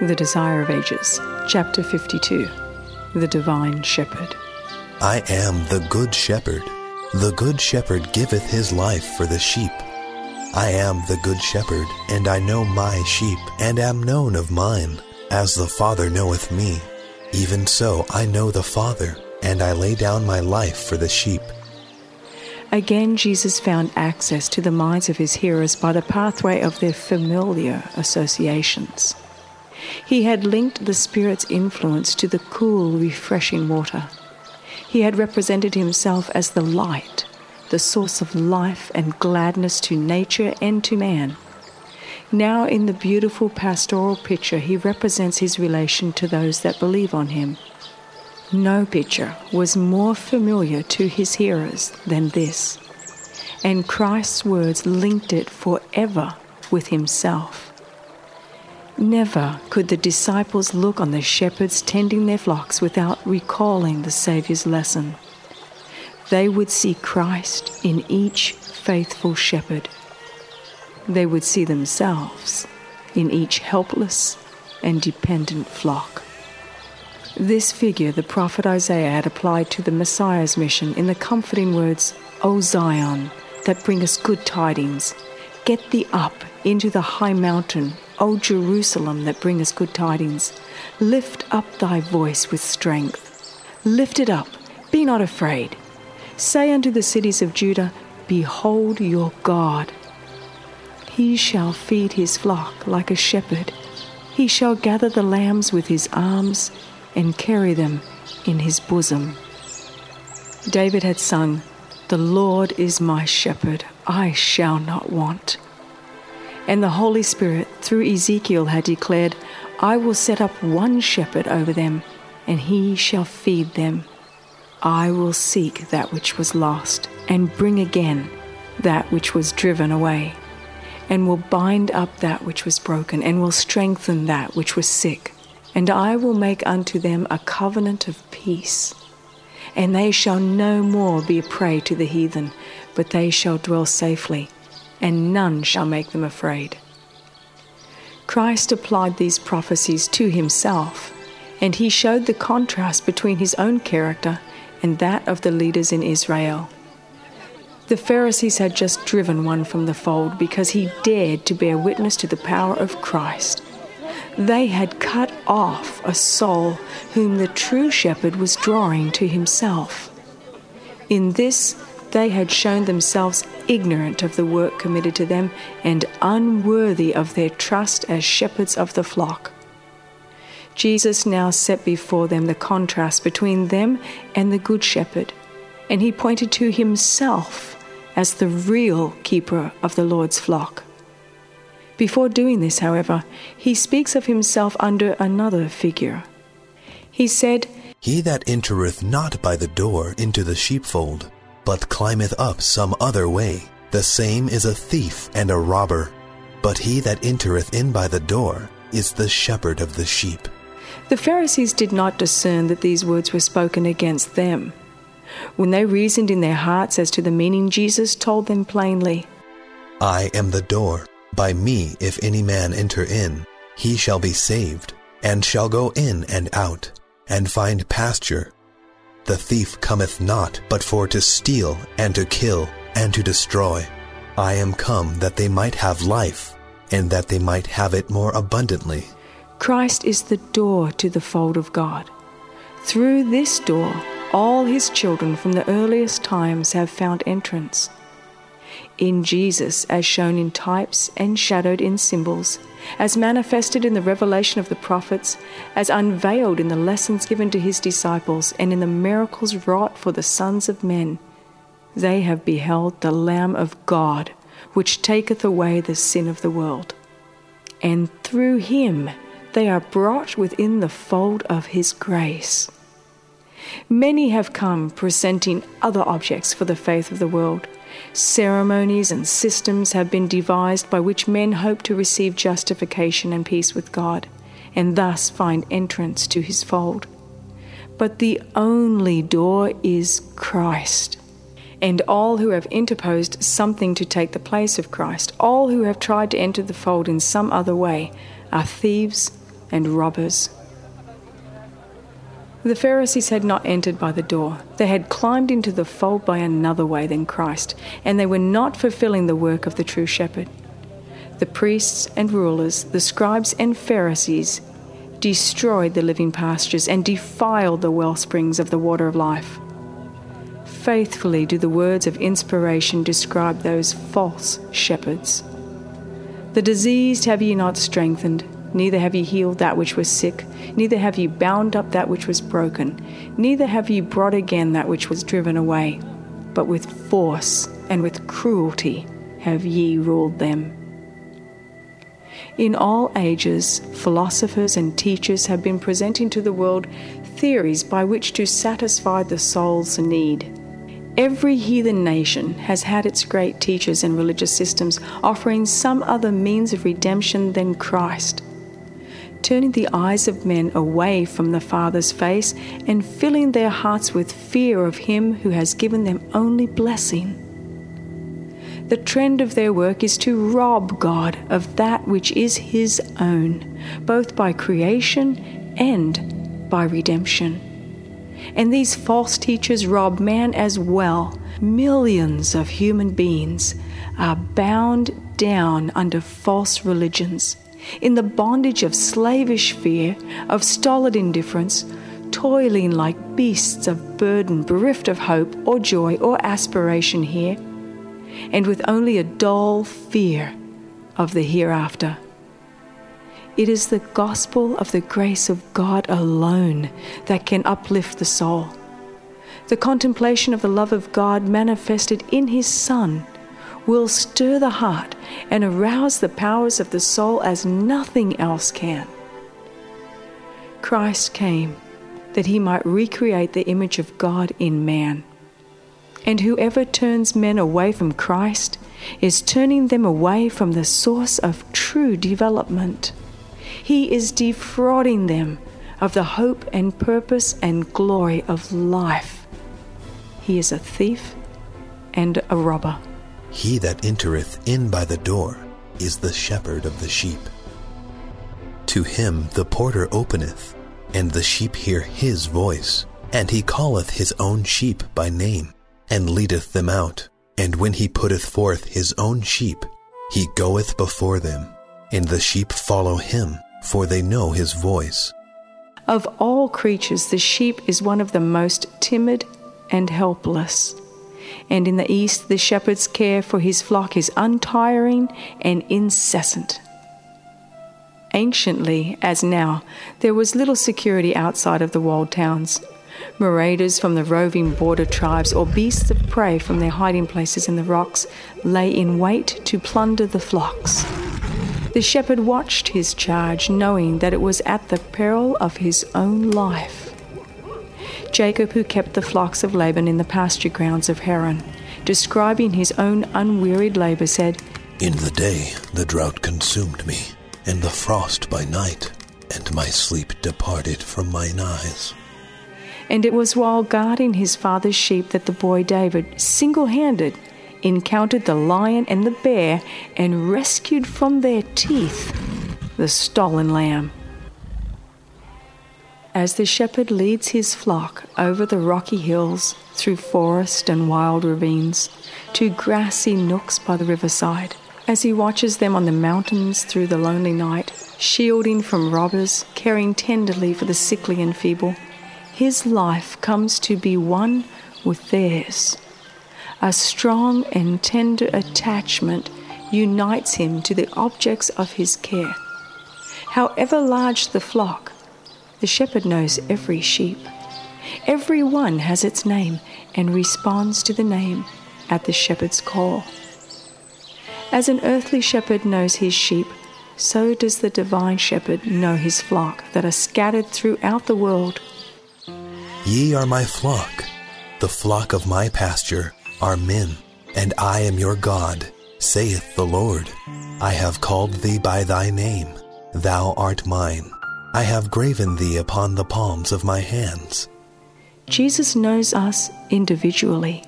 The Desire of Ages, Chapter 52 The Divine Shepherd. I am the Good Shepherd. The Good Shepherd giveth his life for the sheep. I am the Good Shepherd, and I know my sheep, and am known of mine, as the Father knoweth me. Even so I know the Father, and I lay down my life for the sheep. Again, Jesus found access to the minds of his hearers by the pathway of their familiar associations. He had linked the Spirit's influence to the cool, refreshing water. He had represented himself as the light, the source of life and gladness to nature and to man. Now, in the beautiful pastoral picture, he represents his relation to those that believe on him. No picture was more familiar to his hearers than this, and Christ's words linked it forever with himself. Never could the disciples look on the shepherds tending their flocks without recalling the Saviour's lesson. They would see Christ in each faithful shepherd. They would see themselves in each helpless and dependent flock. This figure the prophet Isaiah had applied to the Messiah's mission in the comforting words, O Zion, that bring us good tidings, get thee up into the high mountain O Jerusalem, that bringest good tidings, lift up thy voice with strength. Lift it up, be not afraid. Say unto the cities of Judah, Behold your God. He shall feed his flock like a shepherd. He shall gather the lambs with his arms and carry them in his bosom. David had sung, The Lord is my shepherd, I shall not want. And the Holy Spirit, through Ezekiel, had declared, I will set up one shepherd over them, and he shall feed them. I will seek that which was lost, and bring again that which was driven away, and will bind up that which was broken, and will strengthen that which was sick. And I will make unto them a covenant of peace. And they shall no more be a prey to the heathen, but they shall dwell safely and none shall make them afraid. Christ applied these prophecies to himself, and he showed the contrast between his own character and that of the leaders in Israel. The Pharisees had just driven one from the fold because he dared to bear witness to the power of Christ. They had cut off a soul whom the true shepherd was drawing to himself. In this, they had shown themselves ignorant of the work committed to them and unworthy of their trust as shepherds of the flock. Jesus now set before them the contrast between them and the Good Shepherd, and he pointed to himself as the real keeper of the Lord's flock. Before doing this, however, he speaks of himself under another figure. He said, He that entereth not by the door into the sheepfold, but climbeth up some other way. The same is a thief and a robber. But he that entereth in by the door is the shepherd of the sheep. The Pharisees did not discern that these words were spoken against them. When they reasoned in their hearts as to the meaning, Jesus told them plainly I am the door. By me, if any man enter in, he shall be saved, and shall go in and out, and find pasture. The thief cometh not but for to steal, and to kill, and to destroy. I am come that they might have life, and that they might have it more abundantly. Christ is the door to the fold of God. Through this door, all his children from the earliest times have found entrance in Jesus as shown in types and shadowed in symbols, as manifested in the revelation of the prophets, as unveiled in the lessons given to his disciples, and in the miracles wrought for the sons of men. They have beheld the Lamb of God, which taketh away the sin of the world. And through him they are brought within the fold of His grace. Many have come presenting other objects for the faith of the world. Ceremonies and systems have been devised by which men hope to receive justification and peace with God, and thus find entrance to His fold. But the only door is Christ. And all who have interposed something to take the place of Christ, all who have tried to enter the fold in some other way, are thieves and robbers. The Pharisees had not entered by the door. They had climbed into the fold by another way than Christ, and they were not fulfilling the work of the true shepherd. The priests and rulers, the scribes and Pharisees, destroyed the living pastures and defiled the well springs of the water of life. Faithfully do the words of inspiration describe those false shepherds. The diseased have ye not strengthened, neither have ye healed that which was sick, neither have ye bound up that which was broken, neither have ye brought again that which was driven away, but with force and with cruelty have ye ruled them. In all ages, philosophers and teachers have been presenting to the world theories by which to satisfy the soul's need. Every heathen nation has had its great teachers and religious systems offering some other means of redemption than Christ turning the eyes of men away from the Father's face and filling their hearts with fear of Him who has given them only blessing. The trend of their work is to rob God of that which is His own, both by creation and by redemption. And these false teachers rob man as well. Millions of human beings are bound down under false religions in the bondage of slavish fear, of stolid indifference, toiling like beasts of burden, bereft of hope or joy or aspiration here, and with only a dull fear of the hereafter. It is the gospel of the grace of God alone that can uplift the soul. The contemplation of the love of God manifested in His Son will stir the heart and arouse the powers of the soul as nothing else can. Christ came that he might recreate the image of God in man. And whoever turns men away from Christ is turning them away from the source of true development. He is defrauding them of the hope and purpose and glory of life. He is a thief and a robber. He that entereth in by the door is the shepherd of the sheep. To him the porter openeth, and the sheep hear his voice, and he calleth his own sheep by name, and leadeth them out. And when he putteth forth his own sheep, he goeth before them, and the sheep follow him, for they know his voice. Of all creatures, the sheep is one of the most timid and helpless and in the east the shepherd's care for his flock is untiring and incessant. Anciently, as now, there was little security outside of the walled towns. Marauders from the roving border tribes or beasts of prey from their hiding places in the rocks lay in wait to plunder the flocks. The shepherd watched his charge, knowing that it was at the peril of his own life. Jacob, who kept the flocks of Laban in the pasture grounds of Haran, describing his own unwearied labor, said, In the day the drought consumed me, and the frost by night, and my sleep departed from mine eyes. And it was while guarding his father's sheep that the boy David, single handed, encountered the lion and the bear and rescued from their teeth the stolen lamb. As the shepherd leads his flock over the rocky hills, through forest and wild ravines, to grassy nooks by the riverside, as he watches them on the mountains through the lonely night, shielding from robbers, caring tenderly for the sickly and feeble, his life comes to be one with theirs. A strong and tender attachment unites him to the objects of his care. However large the flock, the shepherd knows every sheep. Every one has its name and responds to the name at the shepherd's call. As an earthly shepherd knows his sheep, so does the divine shepherd know his flock that are scattered throughout the world. Ye are my flock, the flock of my pasture are men, and I am your God, saith the Lord. I have called thee by thy name, thou art mine. I have graven thee upon the palms of my hands. Jesus knows us individually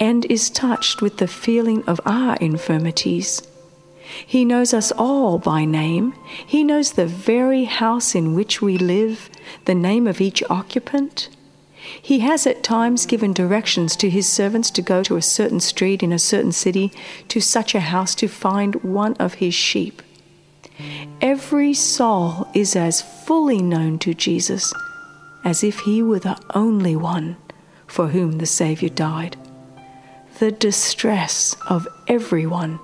and is touched with the feeling of our infirmities. He knows us all by name. He knows the very house in which we live, the name of each occupant. He has at times given directions to his servants to go to a certain street in a certain city, to such a house to find one of his sheep. Every soul is as fully known to Jesus as if he were the only one for whom the Saviour died. The distress of everyone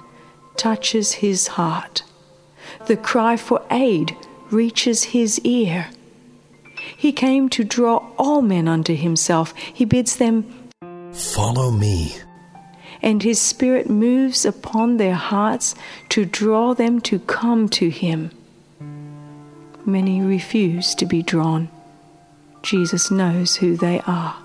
touches his heart. The cry for aid reaches his ear. He came to draw all men unto himself. He bids them, Follow me. And his Spirit moves upon their hearts to draw them to come to him. Many refuse to be drawn. Jesus knows who they are.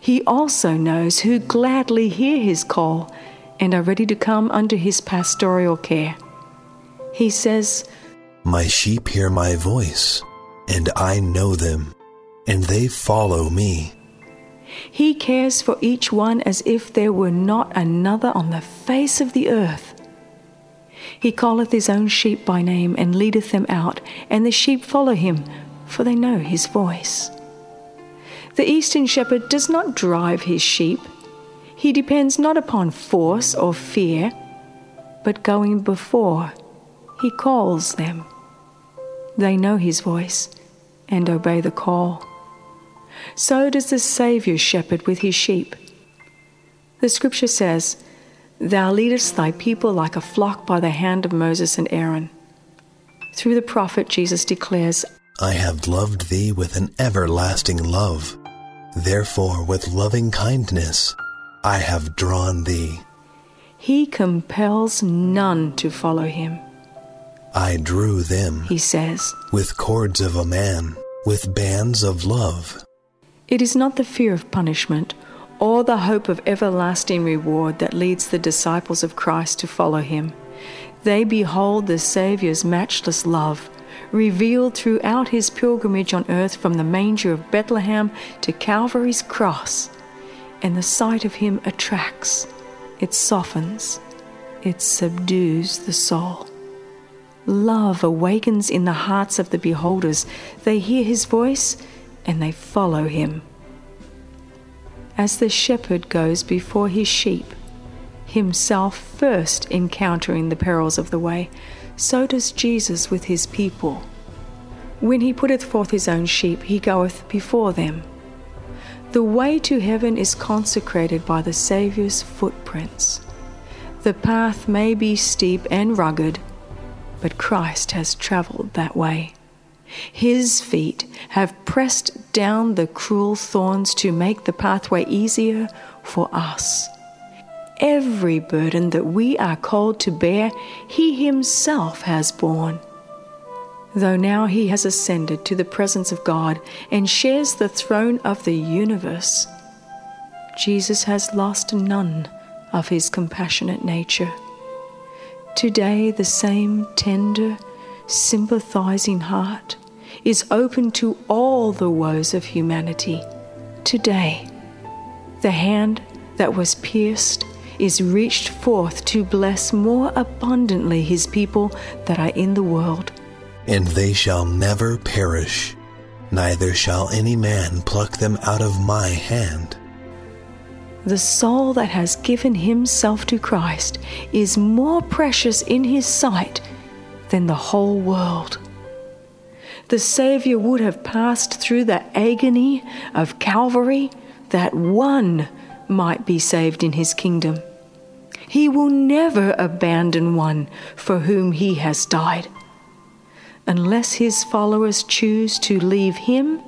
He also knows who gladly hear his call and are ready to come under his pastoral care. He says, My sheep hear my voice, and I know them, and they follow me. He cares for each one as if there were not another on the face of the earth. He calleth his own sheep by name and leadeth them out, and the sheep follow him, for they know his voice. The eastern shepherd does not drive his sheep he depends not upon force or fear, but going before, he calls them. They know his voice and obey the call. So does the Saviour shepherd with his sheep. The scripture says, Thou leadest thy people like a flock by the hand of Moses and Aaron. Through the prophet, Jesus declares, I have loved thee with an everlasting love. Therefore, with loving kindness, I have drawn thee. He compels none to follow him. I drew them, he says, with cords of a man, with bands of love. It is not the fear of punishment or the hope of everlasting reward that leads the disciples of Christ to follow him. They behold the Saviour's matchless love, revealed throughout his pilgrimage on earth from the manger of Bethlehem to Calvary's cross and the sight of him attracts, it softens, it subdues the soul. Love awakens in the hearts of the beholders. They hear his voice and they follow him. As the shepherd goes before his sheep, himself first encountering the perils of the way, so does Jesus with his people. When he putteth forth his own sheep, he goeth before them the way to heaven is consecrated by the Saviour's footprints. The path may be steep and rugged, but Christ has traveled that way. His feet have pressed down the cruel thorns to make the pathway easier for us. Every burden that we are called to bear, He Himself has borne though now he has ascended to the presence of God and shares the throne of the universe, Jesus has lost none of his compassionate nature. Today, the same tender, sympathizing heart is open to all the woes of humanity. Today, the hand that was pierced is reached forth to bless more abundantly his people that are in the world and they shall never perish, neither shall any man pluck them out of my hand. The soul that has given himself to Christ is more precious in his sight than the whole world. The Savior would have passed through the agony of Calvary that one might be saved in his kingdom. He will never abandon one for whom he has died. Unless his followers choose to leave him,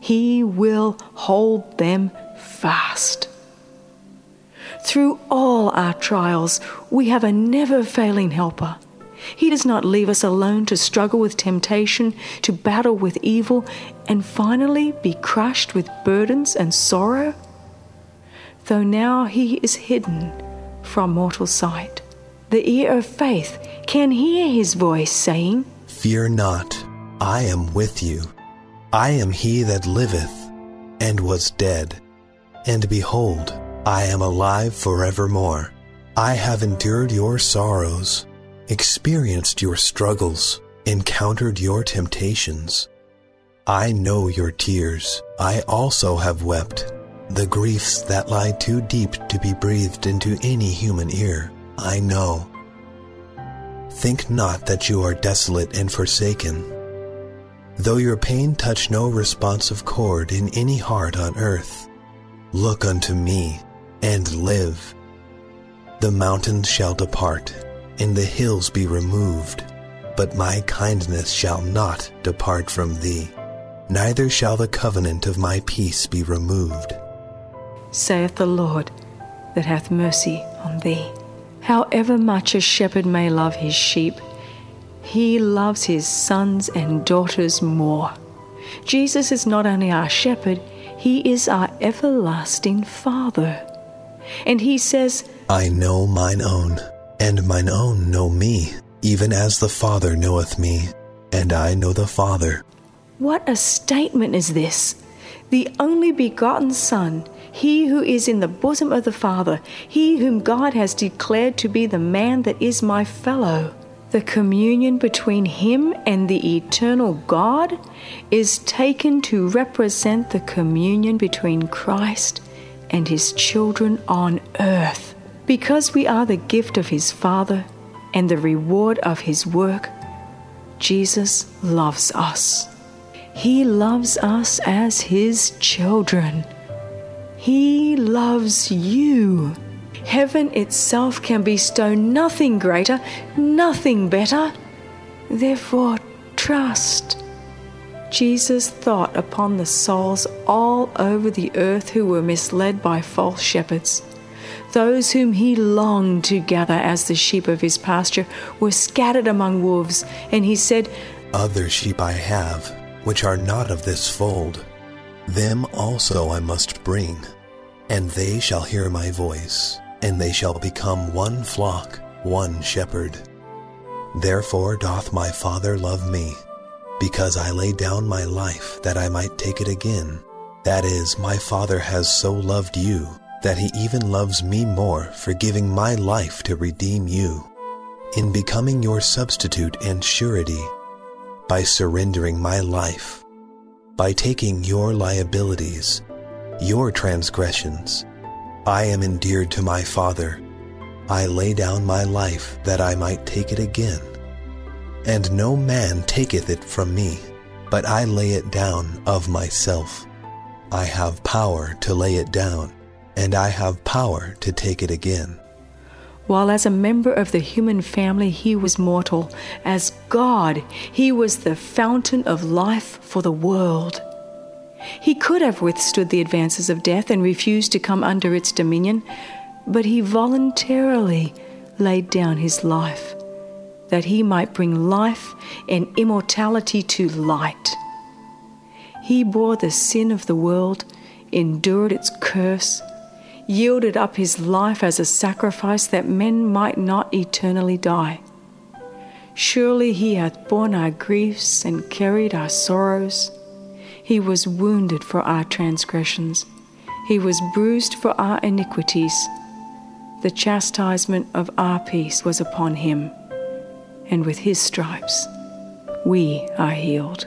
he will hold them fast. Through all our trials, we have a never failing helper. He does not leave us alone to struggle with temptation, to battle with evil, and finally be crushed with burdens and sorrow. Though now he is hidden from mortal sight, the ear of faith can hear his voice saying, Fear not, I am with you. I am he that liveth and was dead. And behold, I am alive forevermore. I have endured your sorrows, experienced your struggles, encountered your temptations. I know your tears. I also have wept. The griefs that lie too deep to be breathed into any human ear, I know. Think not that you are desolate and forsaken. Though your pain touch no responsive chord in any heart on earth, look unto me and live. The mountains shall depart, and the hills be removed, but my kindness shall not depart from thee, neither shall the covenant of my peace be removed. Saith the Lord that hath mercy on thee. However much a shepherd may love his sheep, he loves his sons and daughters more. Jesus is not only our shepherd, he is our everlasting Father. And he says, I know mine own, and mine own know me, even as the Father knoweth me, and I know the Father. What a statement is this! The only begotten Son, he who is in the bosom of the Father, he whom God has declared to be the man that is my fellow. The communion between him and the eternal God is taken to represent the communion between Christ and his children on earth. Because we are the gift of his Father and the reward of his work, Jesus loves us. He loves us as his children. He loves you. Heaven itself can bestow nothing greater, nothing better. Therefore, trust. Jesus thought upon the souls all over the earth who were misled by false shepherds. Those whom he longed to gather as the sheep of his pasture were scattered among wolves, and he said, Other sheep I have, which are not of this fold. Them also I must bring, and they shall hear my voice, and they shall become one flock, one shepherd. Therefore doth my Father love me because I lay down my life that I might take it again. That is, my Father has so loved you that he even loves me more for giving my life to redeem you. In becoming your substitute and surety, by surrendering my life, by taking your liabilities, your transgressions, I am endeared to my Father. I lay down my life that I might take it again. And no man taketh it from me, but I lay it down of myself. I have power to lay it down, and I have power to take it again. While as a member of the human family he was mortal, as God he was the fountain of life for the world. He could have withstood the advances of death and refused to come under its dominion, but he voluntarily laid down his life that he might bring life and immortality to light. He bore the sin of the world, endured its curse, yielded up his life as a sacrifice that men might not eternally die. Surely he hath borne our griefs and carried our sorrows. He was wounded for our transgressions, he was bruised for our iniquities. The chastisement of our peace was upon him and with his stripes we are healed.